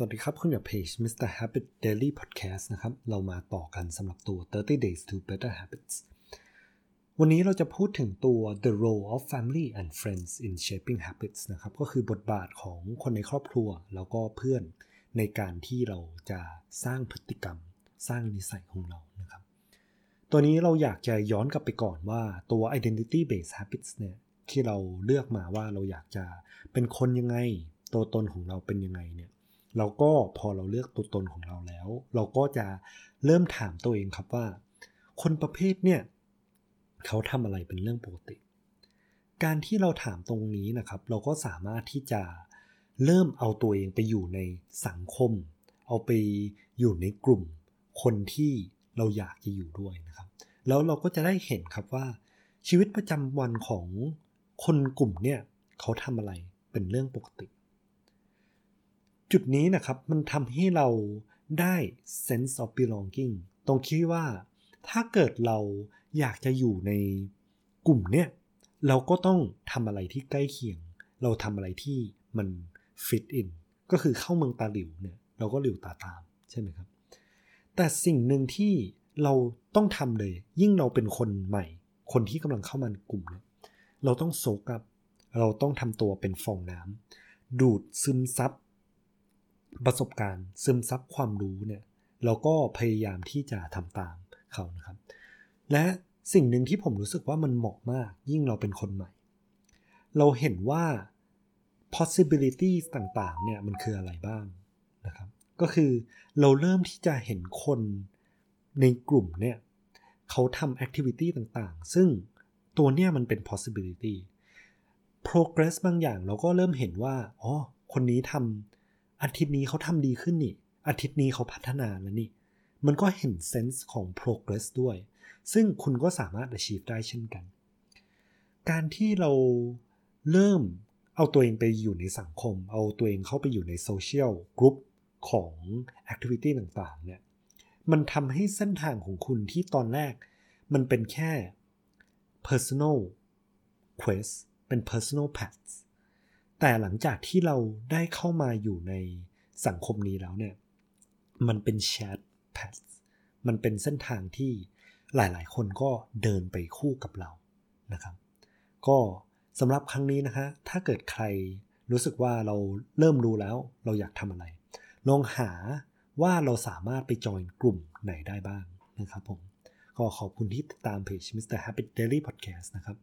สวัสดีครับ คุณอยู่เพจ Mr. Habit Daily Podcast นะครับ เรามาต่อกันสำหรับตัว 30 Days to Better Habits วันนี้เราจะพูดถึงตัว The Role of Family and Friends in Shaping Habits นะครับ ก็คือบทบาทของคนในครอบครัว แล้วก็เพื่อนในการที่เราจะสร้างพฤติกรรม สร้างนิสัยของเรานะครับ ตัวนี้เราอยากจะย้อนกลับไปก่อนว่าตัว Identity Based Habits เนี่ยที่เราเลือกมาว่าเราอยากจะเป็นคนยังไง ตัวตนของเราเป็นยังไงเนี่ย เราก็พอเราเลือกตัวตนของเราแล้ว เราก็จะเริ่มถามตัวเองครับว่า คนประเภทเนี่ยเขาทำอะไรเป็นเรื่องปกติ การที่เราถามตรงนี้นะครับ เราก็สามารถที่จะเริ่มเอาตัวเองไปอยู่ในสังคม เอาไปอยู่ในกลุ่มคนที่เราอยากจะอยู่ด้วยนะครับ แล้วเราก็จะได้เห็นครับว่า ชีวิตประจำวันของคนกลุ่มเนี่ยเขาทำอะไรเป็นเรื่องปกติ จุดนี้นะครับมันทำให้เราได้ sense of belonging ตรงที่ว่าถ้าเกิดเราอยากจะอยู่ในกลุ่มเนี่ยเราก็ต้องทำอะไรที่ใกล้เคียง เราทำอะไรที่มัน fit in ก็คือเข้าเมืองตาหลิวเนี่ยเราก็หลิวตาตามใช่ไหมครับ แต่สิ่งหนึ่งที่เราต้องทำเลย ยิ่งเราเป็นคนใหม่ คนที่กำลังเข้ามากลุ่มเนี่ยเราต้องโซกับ เราต้องทำตัวเป็นฟองน้ำดูดซึมซับ ประสบการณ์ซึมซับความรู้เนี่ยเราก็พยายามที่จะทำตามเขานะครับ และสิ่งหนึ่งที่ผมรู้สึกว่ามันเหมาะมากยิ่งเราเป็นคนใหม่ เราเห็นว่า possibilities ต่างๆเนี่ยมันคืออะไรบ้างนะครับ ก็คือเราเริ่มที่จะเห็นคนในกลุ่มเนี่ยเขาทำ activity ต่างๆ ซึ่งตัวเนี้ยมันเป็น possibility progress บางอย่างเราก็เริ่มเห็นว่า อ๋อ คนนี้ทำ อาทิตย์นี้เขาทำดีขึ้นนี่ อาทิตย์นี้เขาพัฒนาแล้วนี่ มันก็เห็นเซนส์ของ progress ด้วย ซึ่งคุณก็สามารถ achieve ได้เช่นกัน การที่เราเริ่มเอาตัวเองไปอยู่ในสังคม เอาตัวเองเข้าไปอยู่ในโซเชียลกรุ๊ปของ activity ต่างๆ เนี่ย มันทำให้เส้นทางของคุณที่ตอนแรก มันเป็นแค่ personal quest เป็น personal path แต่หลังจากที่เราได้เข้ามาอยู่ในสังคมนี้แล้วเนี่ย มันเป็นแชทแพทมันเป็นเส้นทางที่หลายๆ คนก็เดินไปคู่กับเรานะครับ ก็สำหรับครั้งนี้นะฮะถ้าเกิดใครรู้สึกว่าเราเริ่มรู้แล้วเราอยากทำอะไร ลองหาว่าเราสามารถไปจอยกลุ่มไหนได้บ้างนะครับผม ก็ขอบคุณที่ติดตามเพจ Mr. Happy Daily Podcast นะครับ